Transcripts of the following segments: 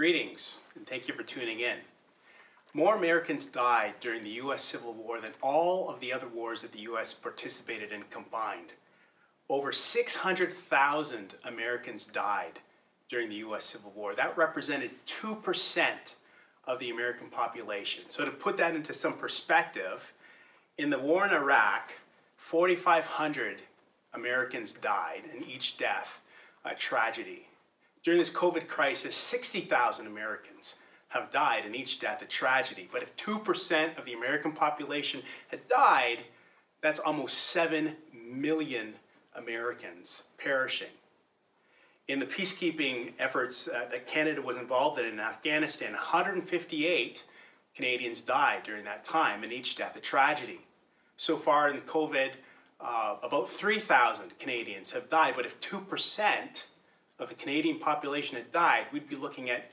Greetings, and thank you for tuning in. More Americans died during the U.S. Civil War than all of the other wars that the U.S. participated in combined. Over 600,000 Americans died during the U.S. Civil War. That represented 2% of the American population. So, to put that into some perspective, in the war in Iraq, 4,500 Americans died, and each death a tragedy. During this COVID crisis, 60,000 Americans have died, and each death a tragedy. But if 2% of the American population had died, that's almost 7 million Americans perishing. In the peacekeeping efforts uh, that Canada was involved in in Afghanistan, 158 Canadians died during that time, and each death a tragedy. So far in COVID, uh, about 3,000 Canadians have died, but if 2% of the Canadian population had died, we'd be looking at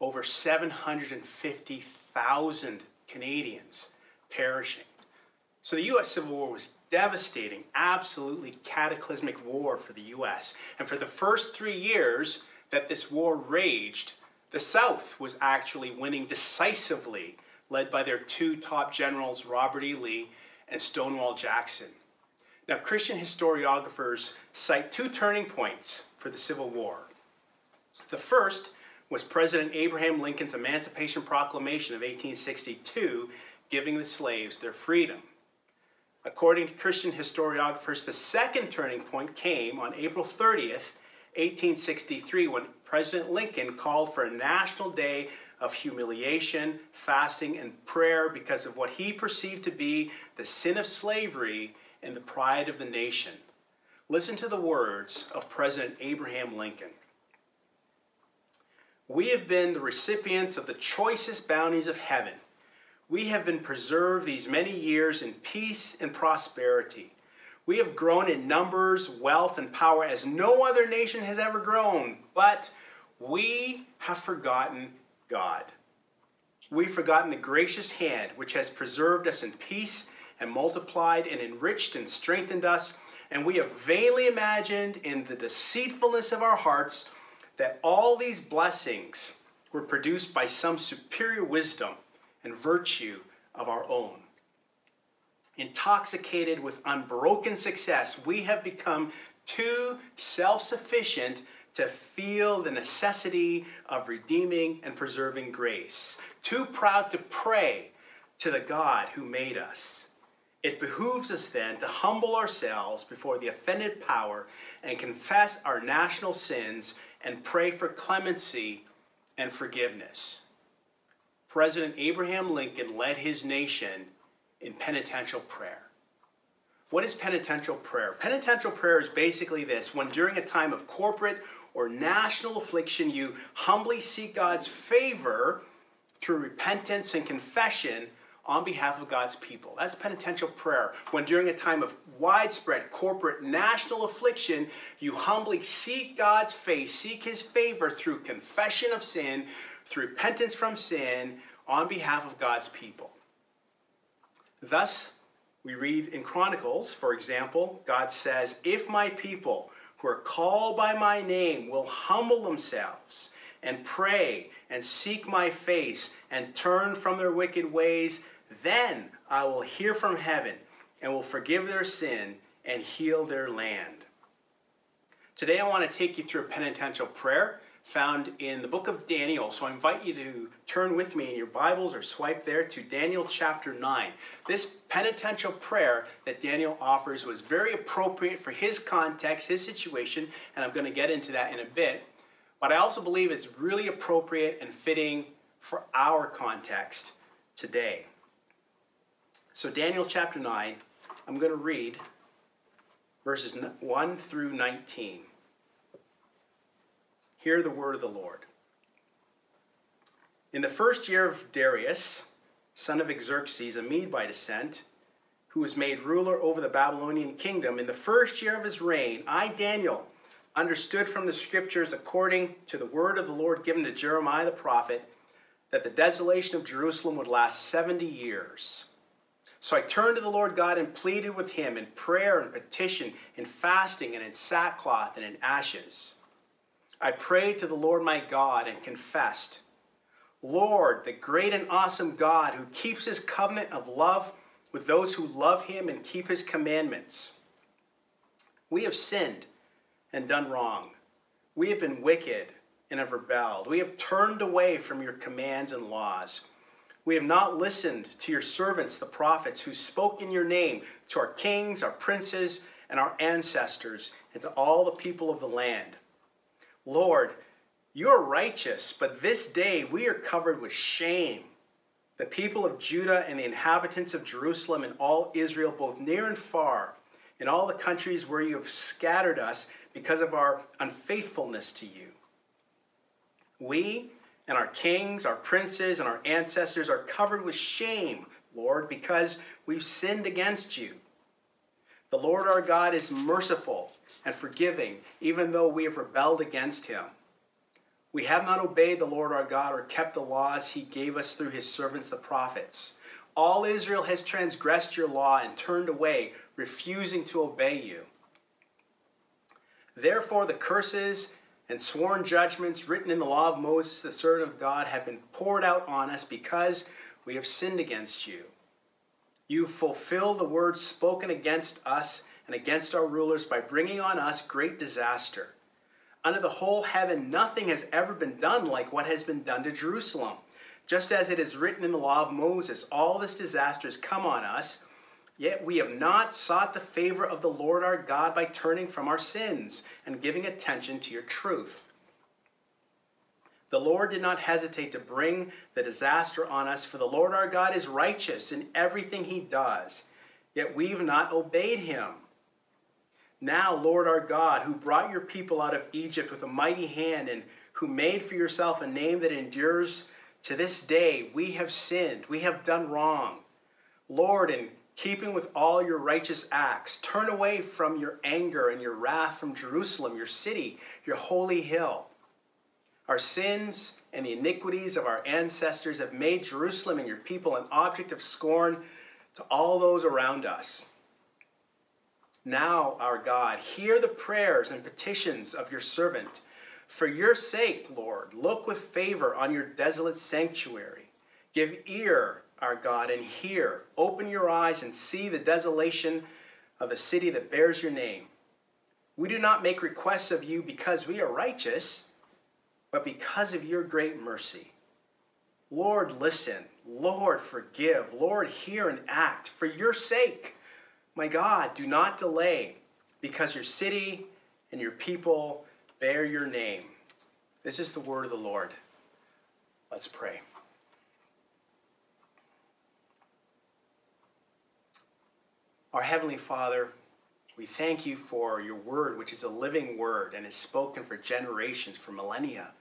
over 750,000 Canadians perishing. So the US Civil War was devastating, absolutely cataclysmic war for the US. And for the first three years that this war raged, the South was actually winning decisively, led by their two top generals, Robert E. Lee and Stonewall Jackson. Now, Christian historiographers cite two turning points for the Civil War. The first was President Abraham Lincoln's Emancipation Proclamation of 1862, giving the slaves their freedom. According to Christian historiographers, the second turning point came on April 30th, 1863, when President Lincoln called for a national day of humiliation, fasting, and prayer because of what he perceived to be the sin of slavery and the pride of the nation. Listen to the words of President Abraham Lincoln. We have been the recipients of the choicest bounties of heaven. We have been preserved these many years in peace and prosperity. We have grown in numbers, wealth, and power as no other nation has ever grown, but we have forgotten God. We've forgotten the gracious hand which has preserved us in peace and multiplied and enriched and strengthened us. And we have vainly imagined in the deceitfulness of our hearts that all these blessings were produced by some superior wisdom and virtue of our own. Intoxicated with unbroken success, we have become too self sufficient to feel the necessity of redeeming and preserving grace, too proud to pray to the God who made us. It behooves us then to humble ourselves before the offended power and confess our national sins and pray for clemency and forgiveness. President Abraham Lincoln led his nation in penitential prayer. What is penitential prayer? Penitential prayer is basically this when during a time of corporate or national affliction, you humbly seek God's favor through repentance and confession on behalf of God's people. That's penitential prayer. When during a time of widespread corporate national affliction, you humbly seek God's face, seek his favor through confession of sin, through repentance from sin on behalf of God's people. Thus, we read in Chronicles, for example, God says, If my people who are called by my name will humble themselves and pray and seek my face and turn from their wicked ways, then I will hear from heaven and will forgive their sin and heal their land. Today I want to take you through a penitential prayer found in the book of Daniel. So I invite you to turn with me in your Bibles or swipe there to Daniel chapter 9. This penitential prayer that Daniel offers was very appropriate for his context, his situation, and I'm going to get into that in a bit. But I also believe it's really appropriate and fitting for our context today. So, Daniel chapter 9, I'm going to read verses 1 through 19. Hear the word of the Lord. In the first year of Darius, son of Xerxes, a Mede by descent, who was made ruler over the Babylonian kingdom, in the first year of his reign, I, Daniel, understood from the scriptures according to the word of the Lord given to Jeremiah the prophet that the desolation of Jerusalem would last 70 years. So I turned to the Lord God and pleaded with him in prayer and petition, in fasting and in sackcloth and in ashes. I prayed to the Lord my God and confessed, Lord, the great and awesome God who keeps his covenant of love with those who love him and keep his commandments. We have sinned and done wrong. We have been wicked and have rebelled. We have turned away from your commands and laws. We have not listened to your servants, the prophets, who spoke in your name to our kings, our princes, and our ancestors, and to all the people of the land. Lord, you are righteous, but this day we are covered with shame. The people of Judah and the inhabitants of Jerusalem and all Israel, both near and far, in all the countries where you have scattered us because of our unfaithfulness to you. We and our kings, our princes, and our ancestors are covered with shame, Lord, because we've sinned against you. The Lord our God is merciful and forgiving, even though we have rebelled against him. We have not obeyed the Lord our God or kept the laws he gave us through his servants the prophets. All Israel has transgressed your law and turned away, refusing to obey you. Therefore, the curses and sworn judgments written in the law of Moses, the servant of God, have been poured out on us because we have sinned against you. You fulfill the words spoken against us and against our rulers by bringing on us great disaster. Under the whole heaven, nothing has ever been done like what has been done to Jerusalem. Just as it is written in the law of Moses, all this disaster has come on us Yet we have not sought the favor of the Lord our God by turning from our sins and giving attention to your truth. The Lord did not hesitate to bring the disaster on us, for the Lord our God is righteous in everything he does, yet we've not obeyed him. Now, Lord our God, who brought your people out of Egypt with a mighty hand and who made for yourself a name that endures to this day, we have sinned, we have done wrong. Lord, in keeping with all your righteous acts. Turn away from your anger and your wrath from Jerusalem, your city, your holy hill. Our sins and the iniquities of our ancestors have made Jerusalem and your people an object of scorn to all those around us. Now, our God, hear the prayers and petitions of your servant. For your sake, Lord, look with favor on your desolate sanctuary. Give ear our God, and hear. Open your eyes and see the desolation of a city that bears your name. We do not make requests of you because we are righteous, but because of your great mercy. Lord, listen. Lord, forgive. Lord, hear and act. For your sake, my God, do not delay, because your city and your people bear your name. This is the word of the Lord. Let's pray. Our Heavenly Father, we thank you for your word, which is a living word and is spoken for generations, for millennia.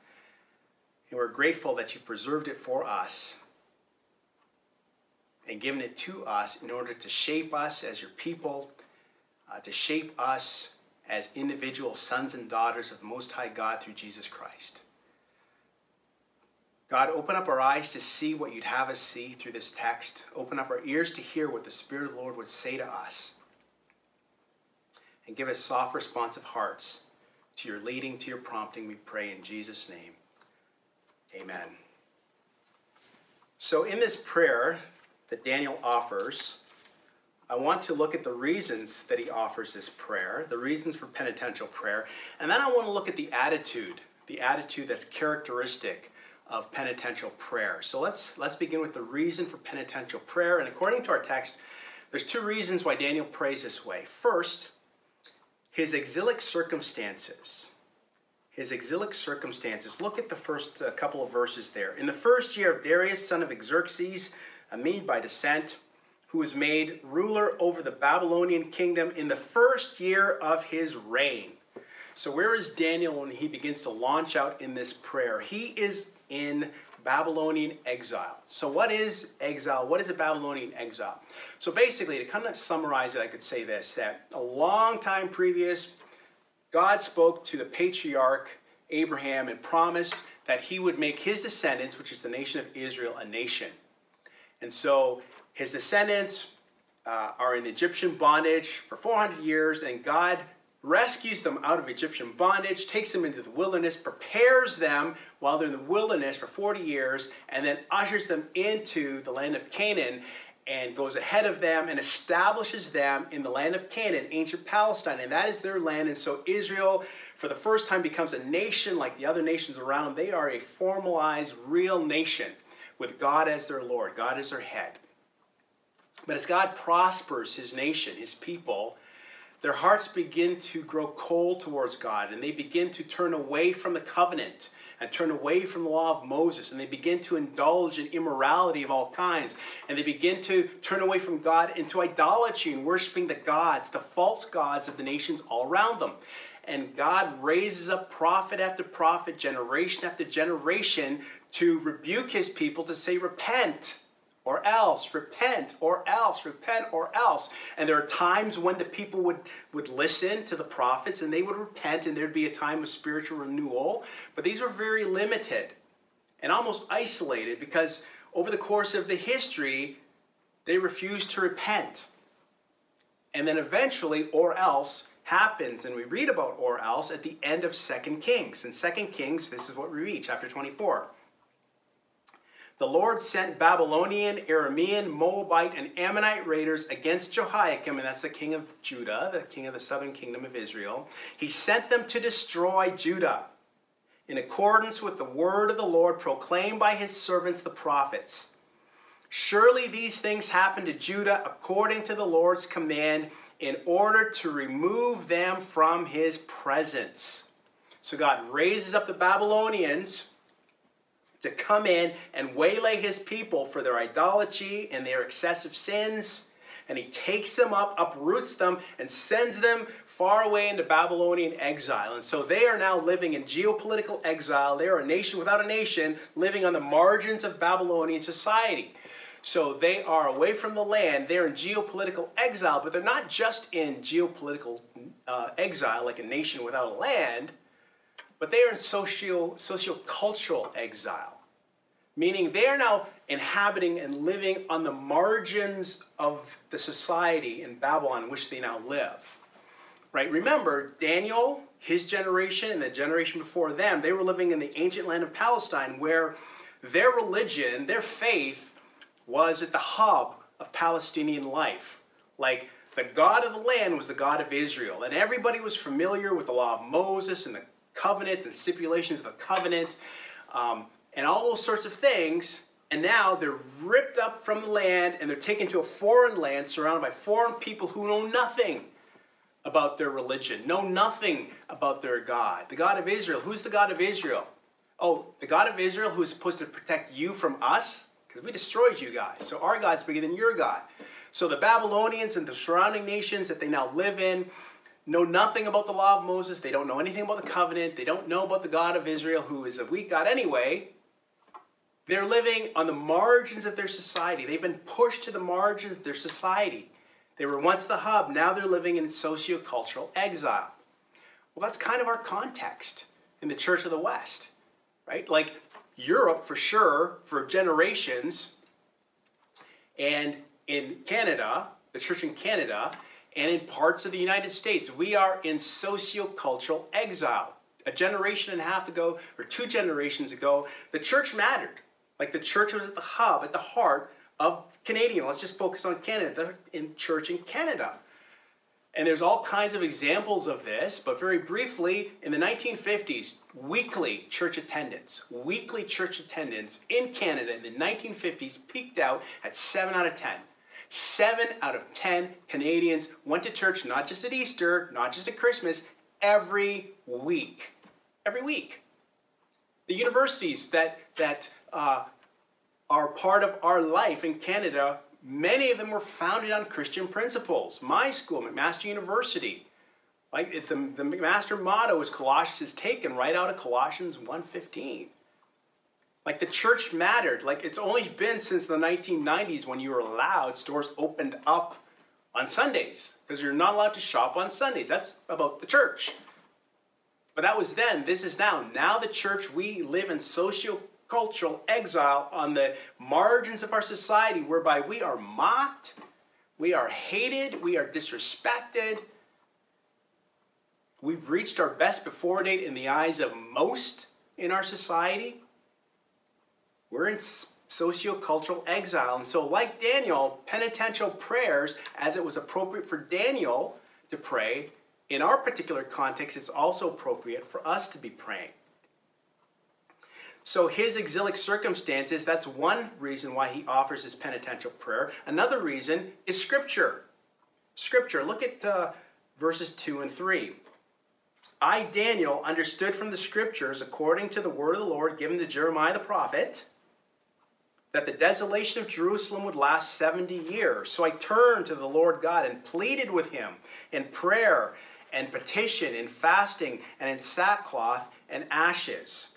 And we're grateful that you preserved it for us and given it to us in order to shape us as your people, uh, to shape us as individual sons and daughters of the Most High God through Jesus Christ. God, open up our eyes to see what you'd have us see through this text. Open up our ears to hear what the Spirit of the Lord would say to us. And give us soft, responsive hearts to your leading, to your prompting, we pray in Jesus' name. Amen. So, in this prayer that Daniel offers, I want to look at the reasons that he offers this prayer, the reasons for penitential prayer, and then I want to look at the attitude, the attitude that's characteristic of penitential prayer. So let's let's begin with the reason for penitential prayer. And according to our text, there's two reasons why Daniel prays this way. First, his exilic circumstances. His exilic circumstances. Look at the first uh, couple of verses there. In the first year of Darius, son of Xerxes, a Mede by descent, who was made ruler over the Babylonian kingdom in the first year of his reign. So, where is Daniel when he begins to launch out in this prayer? He is in Babylonian exile. So, what is exile? What is a Babylonian exile? So, basically, to kind of summarize it, I could say this that a long time previous, God spoke to the patriarch Abraham and promised that he would make his descendants, which is the nation of Israel, a nation. And so, his descendants uh, are in Egyptian bondage for 400 years, and God rescues them out of Egyptian bondage, takes them into the wilderness, prepares them while they're in the wilderness for 40 years, and then ushers them into the land of Canaan and goes ahead of them and establishes them in the land of Canaan, ancient Palestine, and that is their land. And so Israel, for the first time, becomes a nation like the other nations around. Them. They are a formalized, real nation with God as their Lord, God as their head. But as God prospers his nation, his people, their hearts begin to grow cold towards God and they begin to turn away from the covenant and turn away from the law of Moses and they begin to indulge in immorality of all kinds and they begin to turn away from God into idolatry and worshiping the gods, the false gods of the nations all around them. And God raises up prophet after prophet, generation after generation to rebuke his people to say, Repent or else, repent, or else, repent, or else. And there are times when the people would, would listen to the prophets and they would repent, and there'd be a time of spiritual renewal. But these were very limited and almost isolated because over the course of the history, they refused to repent. And then eventually, or else, happens, and we read about or else at the end of Second Kings. In Second Kings, this is what we read, chapter 24 the Lord sent Babylonian, Aramean, Moabite, and Ammonite raiders against Jehoiakim, and that's the king of Judah, the king of the southern kingdom of Israel. He sent them to destroy Judah in accordance with the word of the Lord proclaimed by his servants the prophets. Surely these things happened to Judah according to the Lord's command in order to remove them from his presence. So God raises up the Babylonians to come in and waylay his people for their idolatry and their excessive sins. And he takes them up, uproots them, and sends them far away into Babylonian exile. And so they are now living in geopolitical exile. They are a nation without a nation, living on the margins of Babylonian society. So they are away from the land. They're in geopolitical exile, but they're not just in geopolitical uh, exile, like a nation without a land, but they are in socio sociocultural exile meaning they are now inhabiting and living on the margins of the society in Babylon in which they now live. Right? Remember, Daniel, his generation, and the generation before them, they were living in the ancient land of Palestine where their religion, their faith, was at the hub of Palestinian life. Like, the God of the land was the God of Israel, and everybody was familiar with the law of Moses and the covenant and stipulations of the covenant. Um, and all those sorts of things. And now they're ripped up from the land and they're taken to a foreign land surrounded by foreign people who know nothing about their religion, know nothing about their God. The God of Israel. Who's the God of Israel? Oh, the God of Israel who is supposed to protect you from us? Because we destroyed you guys. So our God's bigger than your God. So the Babylonians and the surrounding nations that they now live in know nothing about the law of Moses. They don't know anything about the covenant. They don't know about the God of Israel, who is a weak God anyway. They're living on the margins of their society. They've been pushed to the margins of their society. They were once the hub, now they're living in sociocultural exile. Well, that's kind of our context in the Church of the West, right? Like Europe, for sure, for generations, and in Canada, the church in Canada, and in parts of the United States, we are in sociocultural exile. A generation and a half ago, or two generations ago, the church mattered. Like the church was at the hub, at the heart of Canadian. Let's just focus on Canada, in church in Canada. And there's all kinds of examples of this, but very briefly, in the 1950s, weekly church attendance, weekly church attendance in Canada in the 1950s peaked out at 7 out of 10. 7 out of 10 Canadians went to church not just at Easter, not just at Christmas, every week. Every week. The universities that, that uh, are part of our life in Canada, many of them were founded on Christian principles. My school, McMaster University, like it, the, the McMaster motto is Colossians is taken right out of Colossians 1.15. Like the church mattered. Like it's only been since the 1990s when you were allowed, stores opened up on Sundays because you're not allowed to shop on Sundays. That's about the church. But that was then. This is now. Now the church, we live in socio-cultural exile on the margins of our society whereby we are mocked, we are hated, we are disrespected. we've reached our best before date in the eyes of most in our society. We're in sociocultural exile. And so, like Daniel, penitential prayers, as it was appropriate for Daniel to pray, in our particular context, it's also appropriate for us to be praying. So, his exilic circumstances, that's one reason why he offers his penitential prayer. Another reason is Scripture. Scripture, look at uh, verses 2 and 3. I, Daniel, understood from the Scriptures, according to the word of the Lord given to Jeremiah the prophet, that the desolation of Jerusalem would last 70 years. So I turned to the Lord God and pleaded with him in prayer and petition, and fasting, and in sackcloth and ashes.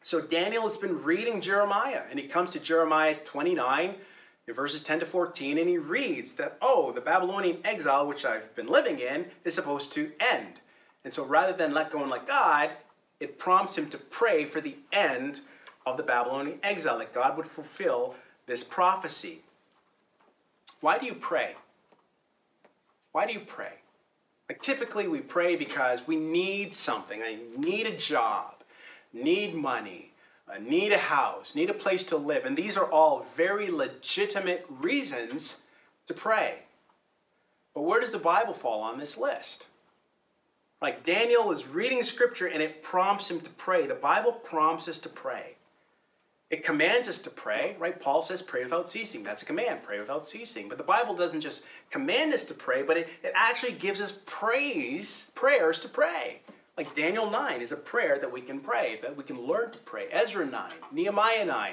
So Daniel has been reading Jeremiah, and he comes to Jeremiah 29, in verses 10 to 14, and he reads that, oh, the Babylonian exile which I've been living in is supposed to end. And so rather than let go and let God, it prompts him to pray for the end of the Babylonian exile, that God would fulfill this prophecy. Why do you pray? Why do you pray? Like typically we pray because we need something. I need a job, need money, need a house, need a place to live. And these are all very legitimate reasons to pray. But where does the Bible fall on this list? Like Daniel is reading scripture and it prompts him to pray. The Bible prompts us to pray. It commands us to pray, right? Paul says, pray without ceasing. That's a command, pray without ceasing. But the Bible doesn't just command us to pray, but it, it actually gives us praise, prayers to pray. Like Daniel 9 is a prayer that we can pray, that we can learn to pray. Ezra 9, Nehemiah 9,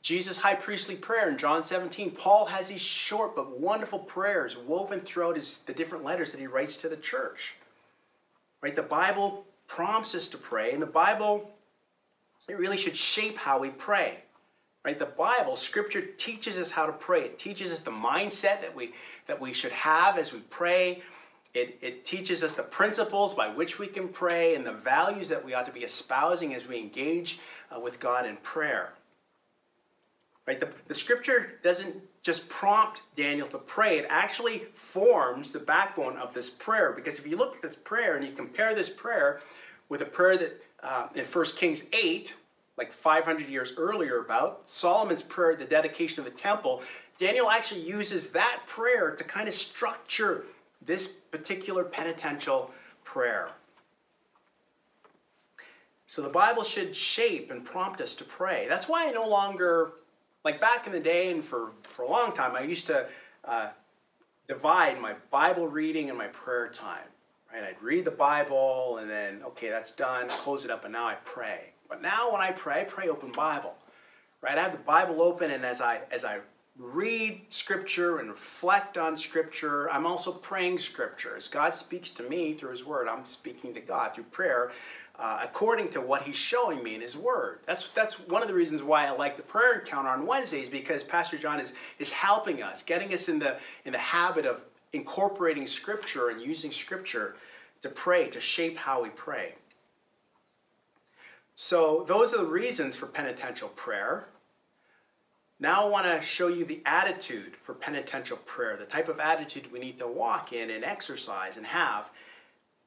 Jesus' high priestly prayer in John 17. Paul has these short but wonderful prayers woven throughout his, the different letters that he writes to the church. Right? The Bible prompts us to pray, and the Bible it really should shape how we pray. Right? The Bible, Scripture teaches us how to pray. It teaches us the mindset that we that we should have as we pray. It, it teaches us the principles by which we can pray and the values that we ought to be espousing as we engage uh, with God in prayer. Right? The, the scripture doesn't just prompt Daniel to pray, it actually forms the backbone of this prayer. Because if you look at this prayer and you compare this prayer with a prayer that uh, in 1 Kings 8, like 500 years earlier, about Solomon's prayer the dedication of the temple, Daniel actually uses that prayer to kind of structure this particular penitential prayer. So the Bible should shape and prompt us to pray. That's why I no longer, like back in the day and for, for a long time, I used to uh, divide my Bible reading and my prayer time right? I'd read the Bible and then, okay, that's done, close it up, and now I pray. But now when I pray, I pray open Bible, right? I have the Bible open, and as I as I read Scripture and reflect on Scripture, I'm also praying Scripture. As God speaks to me through His Word, I'm speaking to God through prayer. Uh, according to what he's showing me in his word. That's, that's one of the reasons why I like the prayer encounter on Wednesdays because Pastor John is, is helping us, getting us in the, in the habit of incorporating Scripture and using Scripture to pray, to shape how we pray. So, those are the reasons for penitential prayer. Now, I want to show you the attitude for penitential prayer, the type of attitude we need to walk in and exercise and have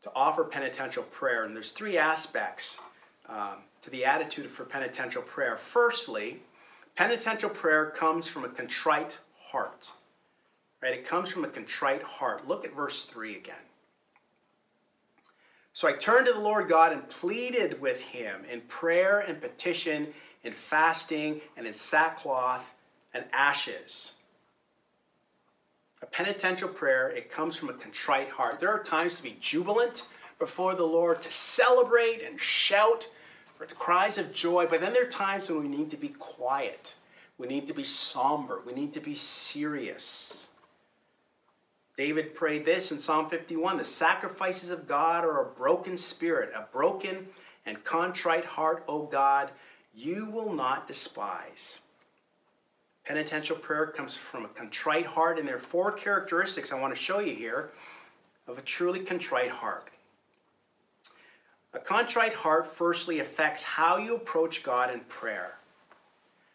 to offer penitential prayer. And there's three aspects um, to the attitude for penitential prayer. Firstly, penitential prayer comes from a contrite heart. Right? It comes from a contrite heart. Look at verse 3 again. So I turned to the Lord God and pleaded with him in prayer and petition, in fasting and in sackcloth and ashes. A penitential prayer, it comes from a contrite heart. There are times to be jubilant before the Lord, to celebrate and shout for the cries of joy, but then there are times when we need to be quiet. We need to be somber. We need to be serious. David prayed this in Psalm 51 The sacrifices of God are a broken spirit, a broken and contrite heart, O God, you will not despise. Penitential prayer comes from a contrite heart, and there are four characteristics I want to show you here of a truly contrite heart. A contrite heart, firstly, affects how you approach God in prayer.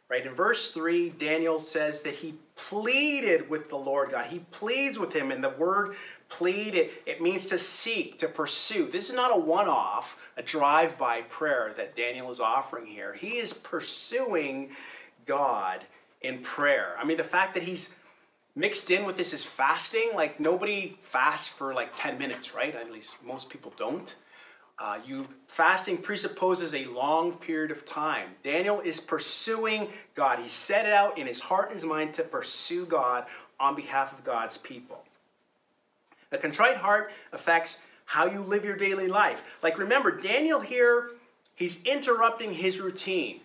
Right? In verse 3, Daniel says that he pleaded with the Lord God. He pleads with him, and the word plead, it, it means to seek, to pursue. This is not a one off, a drive by prayer that Daniel is offering here. He is pursuing God in prayer. I mean, the fact that he's mixed in with this is fasting. Like, nobody fasts for like 10 minutes, right? At least most people don't. Uh, you fasting presupposes a long period of time. Daniel is pursuing God. He set it out in his heart and his mind to pursue God on behalf of God's people. A contrite heart affects how you live your daily life. Like remember, Daniel here, he's interrupting his routine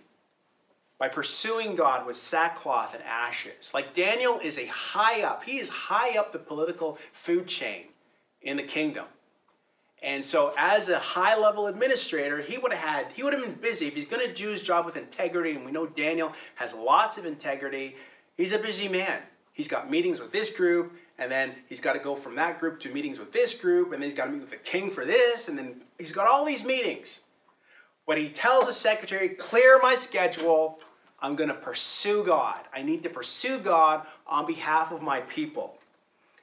by pursuing God with sackcloth and ashes. Like Daniel is a high up, he is high up the political food chain in the kingdom. And so, as a high level administrator, he would have had, he would have been busy. If he's going to do his job with integrity, and we know Daniel has lots of integrity, he's a busy man. He's got meetings with this group, and then he's got to go from that group to meetings with this group, and then he's got to meet with the king for this, and then he's got all these meetings. But he tells the secretary, clear my schedule. I'm going to pursue God. I need to pursue God on behalf of my people.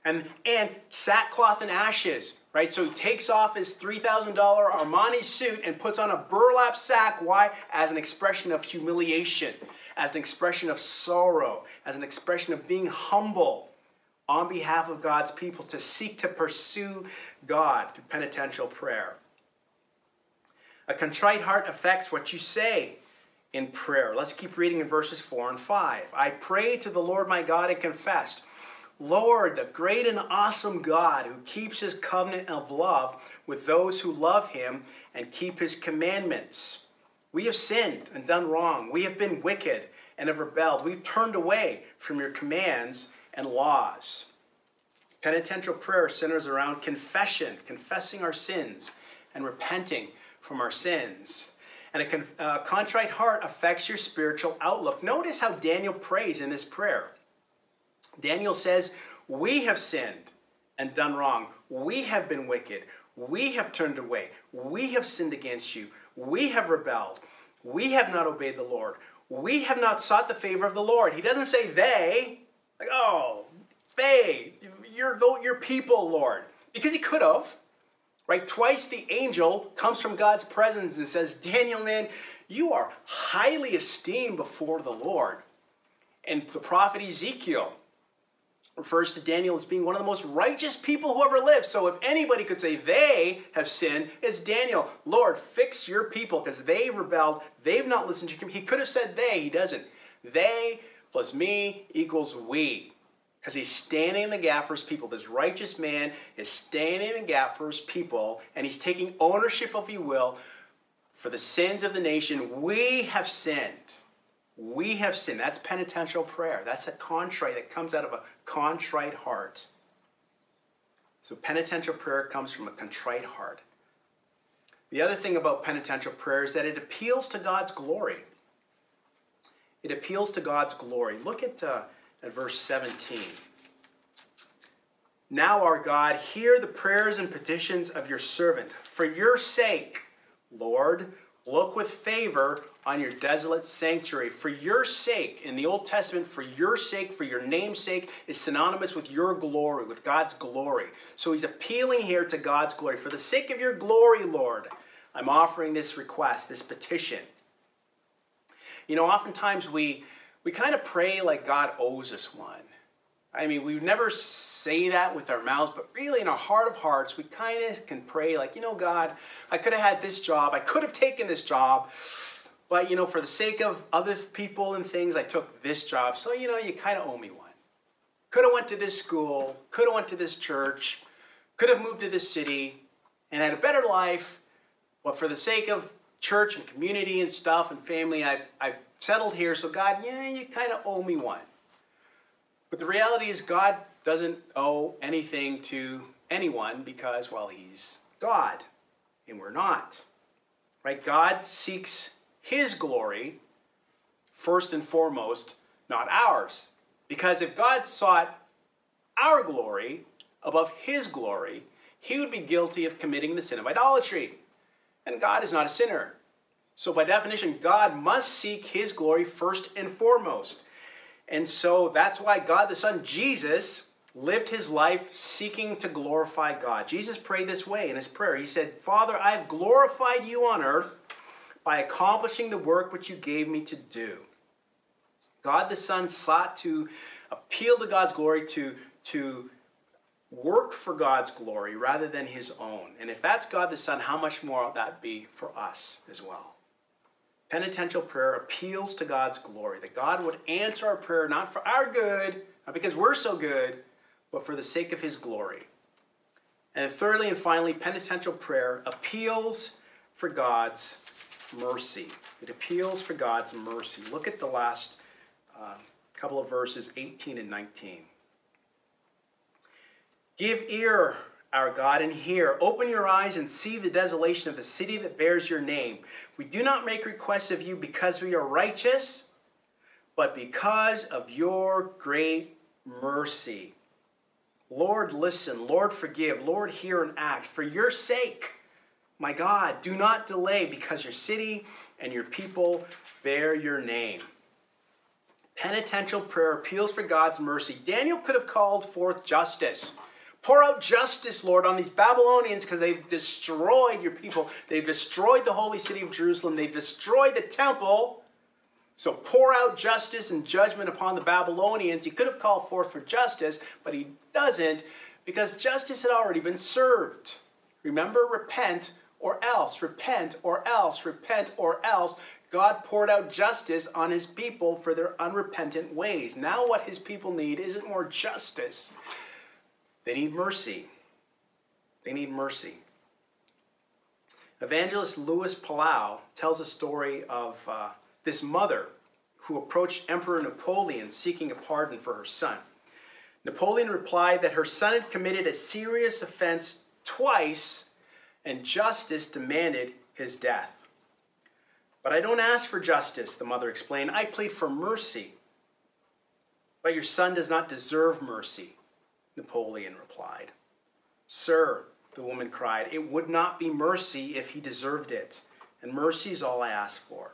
And, and sackcloth and ashes right? So he takes off his $3,000 Armani suit and puts on a burlap sack. Why? As an expression of humiliation, as an expression of sorrow, as an expression of being humble on behalf of God's people to seek to pursue God through penitential prayer. A contrite heart affects what you say in prayer. Let's keep reading in verses 4 and 5. I prayed to the Lord my God and confessed. Lord, the great and awesome God who keeps his covenant of love with those who love him and keep his commandments. We have sinned and done wrong. We have been wicked and have rebelled. We've turned away from your commands and laws. Penitential prayer centers around confession, confessing our sins and repenting from our sins. And a con- uh, contrite heart affects your spiritual outlook. Notice how Daniel prays in this prayer. Daniel says, We have sinned and done wrong. We have been wicked. We have turned away. We have sinned against you. We have rebelled. We have not obeyed the Lord. We have not sought the favor of the Lord. He doesn't say they, like, oh, they, you're, your people, Lord. Because he could have, right? Twice the angel comes from God's presence and says, Daniel, man, you are highly esteemed before the Lord. And the prophet Ezekiel, refers to Daniel as being one of the most righteous people who ever lived. So if anybody could say they have sinned, it's Daniel. Lord, fix your people because they rebelled. They've not listened to you. He could have said they, he doesn't. They plus me equals we. Because he's standing in the gap for his people. This righteous man is standing in the gap for his people, and he's taking ownership, if you will, for the sins of the nation. We have sinned. We have sinned. That's penitential prayer. That's a contrite that comes out of a contrite heart. So penitential prayer comes from a contrite heart. The other thing about penitential prayer is that it appeals to God's glory. It appeals to God's glory. Look at, uh, at verse 17. Now, our God, hear the prayers and petitions of your servant. For your sake, Lord, look with favor on your desolate sanctuary. For your sake, in the Old Testament, for your sake, for your name's sake, is synonymous with your glory, with God's glory. So he's appealing here to God's glory. For the sake of your glory, Lord, I'm offering this request, this petition. You know, oftentimes we, we kind of pray like God owes us one. I mean, we never say that with our mouths, but really in our heart of hearts, we kind of can pray like, you know, God, I could have had this job. I could have taken this job. But, you know, for the sake of other people and things, I took this job. So, you know, you kind of owe me one. Could have went to this school, could have went to this church, could have moved to this city and had a better life. But for the sake of church and community and stuff and family, I've, I've settled here. So, God, yeah, you kind of owe me one. But the reality is, God doesn't owe anything to anyone because, well, He's God and we're not. Right? God seeks his glory first and foremost, not ours. Because if God sought our glory above his glory, he would be guilty of committing the sin of idolatry. And God is not a sinner. So, by definition, God must seek his glory first and foremost. And so that's why God the Son, Jesus, lived his life seeking to glorify God. Jesus prayed this way in his prayer. He said, Father, I have glorified you on earth by accomplishing the work which you gave me to do. God the Son sought to appeal to God's glory, to, to work for God's glory rather than his own. And if that's God the Son, how much more ought that be for us as well? Penitential prayer appeals to God's glory, that God would answer our prayer not for our good, not because we're so good, but for the sake of his glory. And thirdly and finally, penitential prayer appeals for God's mercy. It appeals for God's mercy. Look at the last uh, couple of verses 18 and 19. Give ear, our God, and hear. Open your eyes and see the desolation of the city that bears your name. We do not make requests of you because we are righteous, but because of your great mercy. Lord, listen. Lord, forgive. Lord, hear and act. For your sake, my God, do not delay because your city and your people bear your name. Penitential prayer appeals for God's mercy. Daniel could have called forth justice. Pour out justice, Lord, on these Babylonians because they've destroyed your people. They've destroyed the holy city of Jerusalem. They've destroyed the temple. So pour out justice and judgment upon the Babylonians. He could have called forth for justice, but he doesn't because justice had already been served. Remember, repent or else, repent or else, repent or else. God poured out justice on his people for their unrepentant ways. Now, what his people need isn't more justice, they need mercy. They need mercy. Evangelist Luis Palau tells a story of uh, this mother who approached Emperor Napoleon seeking a pardon for her son. Napoleon replied that her son had committed a serious offense twice and justice demanded his death. But I don't ask for justice, the mother explained. I plead for mercy. But your son does not deserve mercy. Napoleon replied. Sir, the woman cried, it would not be mercy if he deserved it, and mercy is all I ask for.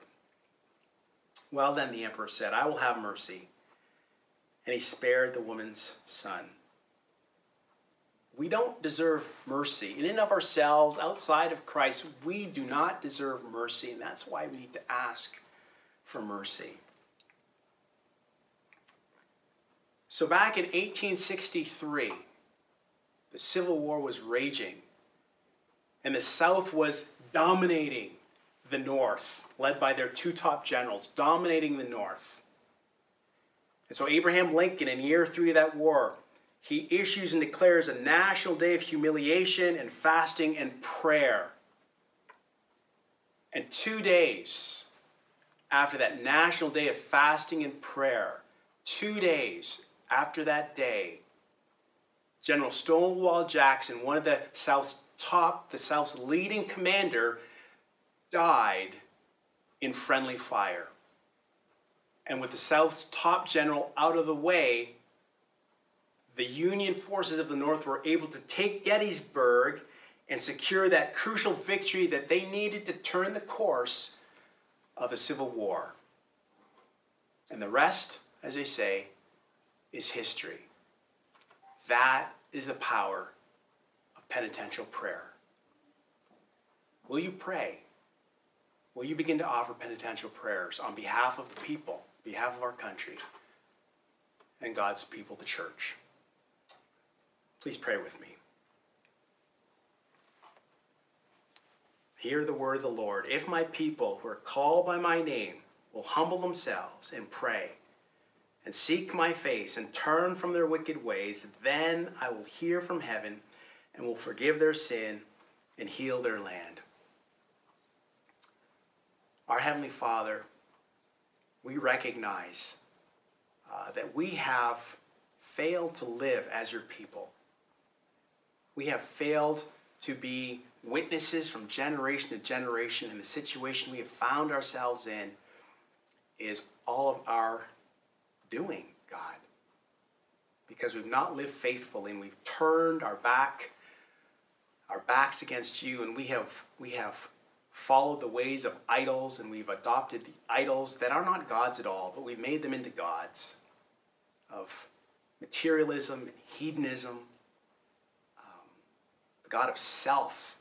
Well, then, the emperor said, I will have mercy. And he spared the woman's son. We don't deserve mercy. In and of ourselves, outside of Christ, we do not deserve mercy, and that's why we need to ask for mercy. So back in 1863, the Civil War was raging, and the South was dominating the North, led by their two top generals, dominating the North. And so Abraham Lincoln, in year three of that war, he issues and declares a national day of humiliation and fasting and prayer. And two days after that national day of fasting and prayer, two days after that day, General Stonewall Jackson, one of the South's top, the South's leading commander, died in friendly fire. And with the South's top general out of the way, the Union forces of the North were able to take Gettysburg and secure that crucial victory that they needed to turn the course of the Civil War. And the rest, as they say, is history. That is the power of penitential prayer. Will you pray? Will you begin to offer penitential prayers on behalf of the people, behalf of our country, and God's people, the church? Please pray with me. Hear the word of the Lord. If my people who are called by my name will humble themselves and pray, and seek my face and turn from their wicked ways, then I will hear from heaven and will forgive their sin and heal their land. Our Heavenly Father, we recognize uh, that we have failed to live as your people. We have failed to be witnesses from generation to generation, and the situation we have found ourselves in is all of our doing, God. Because we've not lived faithfully and we've turned our back, our backs against you, and we have we have followed the ways of idols and we've adopted the idols that are not gods at all, but we've made them into gods of materialism and hedonism, um, the God of self,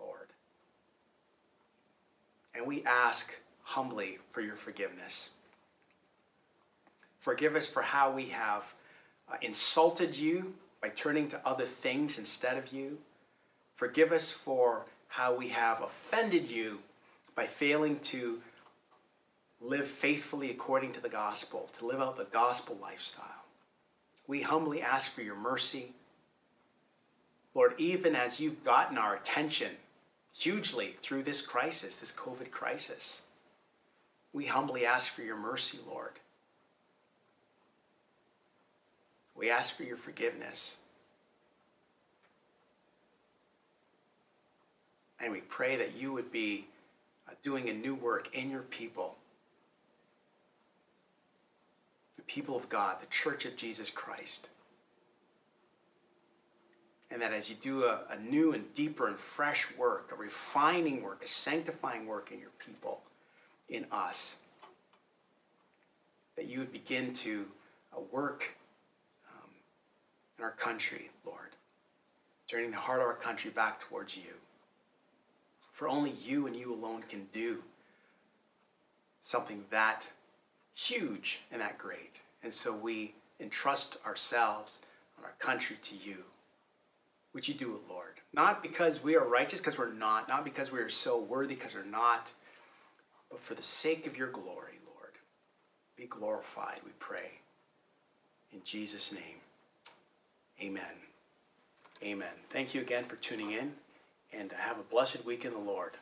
Lord. And we ask humbly for your forgiveness. Forgive us for how we have uh, insulted you by turning to other things instead of you. Forgive us for how we have offended you by failing to live faithfully according to the gospel, to live out the gospel lifestyle. We humbly ask for your mercy. Lord, even as you've gotten our attention hugely through this crisis, this COVID crisis, we humbly ask for your mercy, Lord. We ask for your forgiveness. And we pray that you would be uh, doing a new work in your people, the people of God, the church of Jesus Christ. And that as you do a, a new and deeper and fresh work, a refining work, a sanctifying work in your people, in us, that you would begin to uh, work in our country, Lord, turning the heart of our country back towards you. For only you and you alone can do something that huge and that great. And so we entrust ourselves and our country to you. Would you do it, Lord? Not because we are righteous, because we're not, not because we are so worthy, because we're not, but for the sake of your glory, Lord. Be glorified, we pray. In Jesus' name, amen. Amen. Thank you again for tuning in and have a blessed week in the Lord.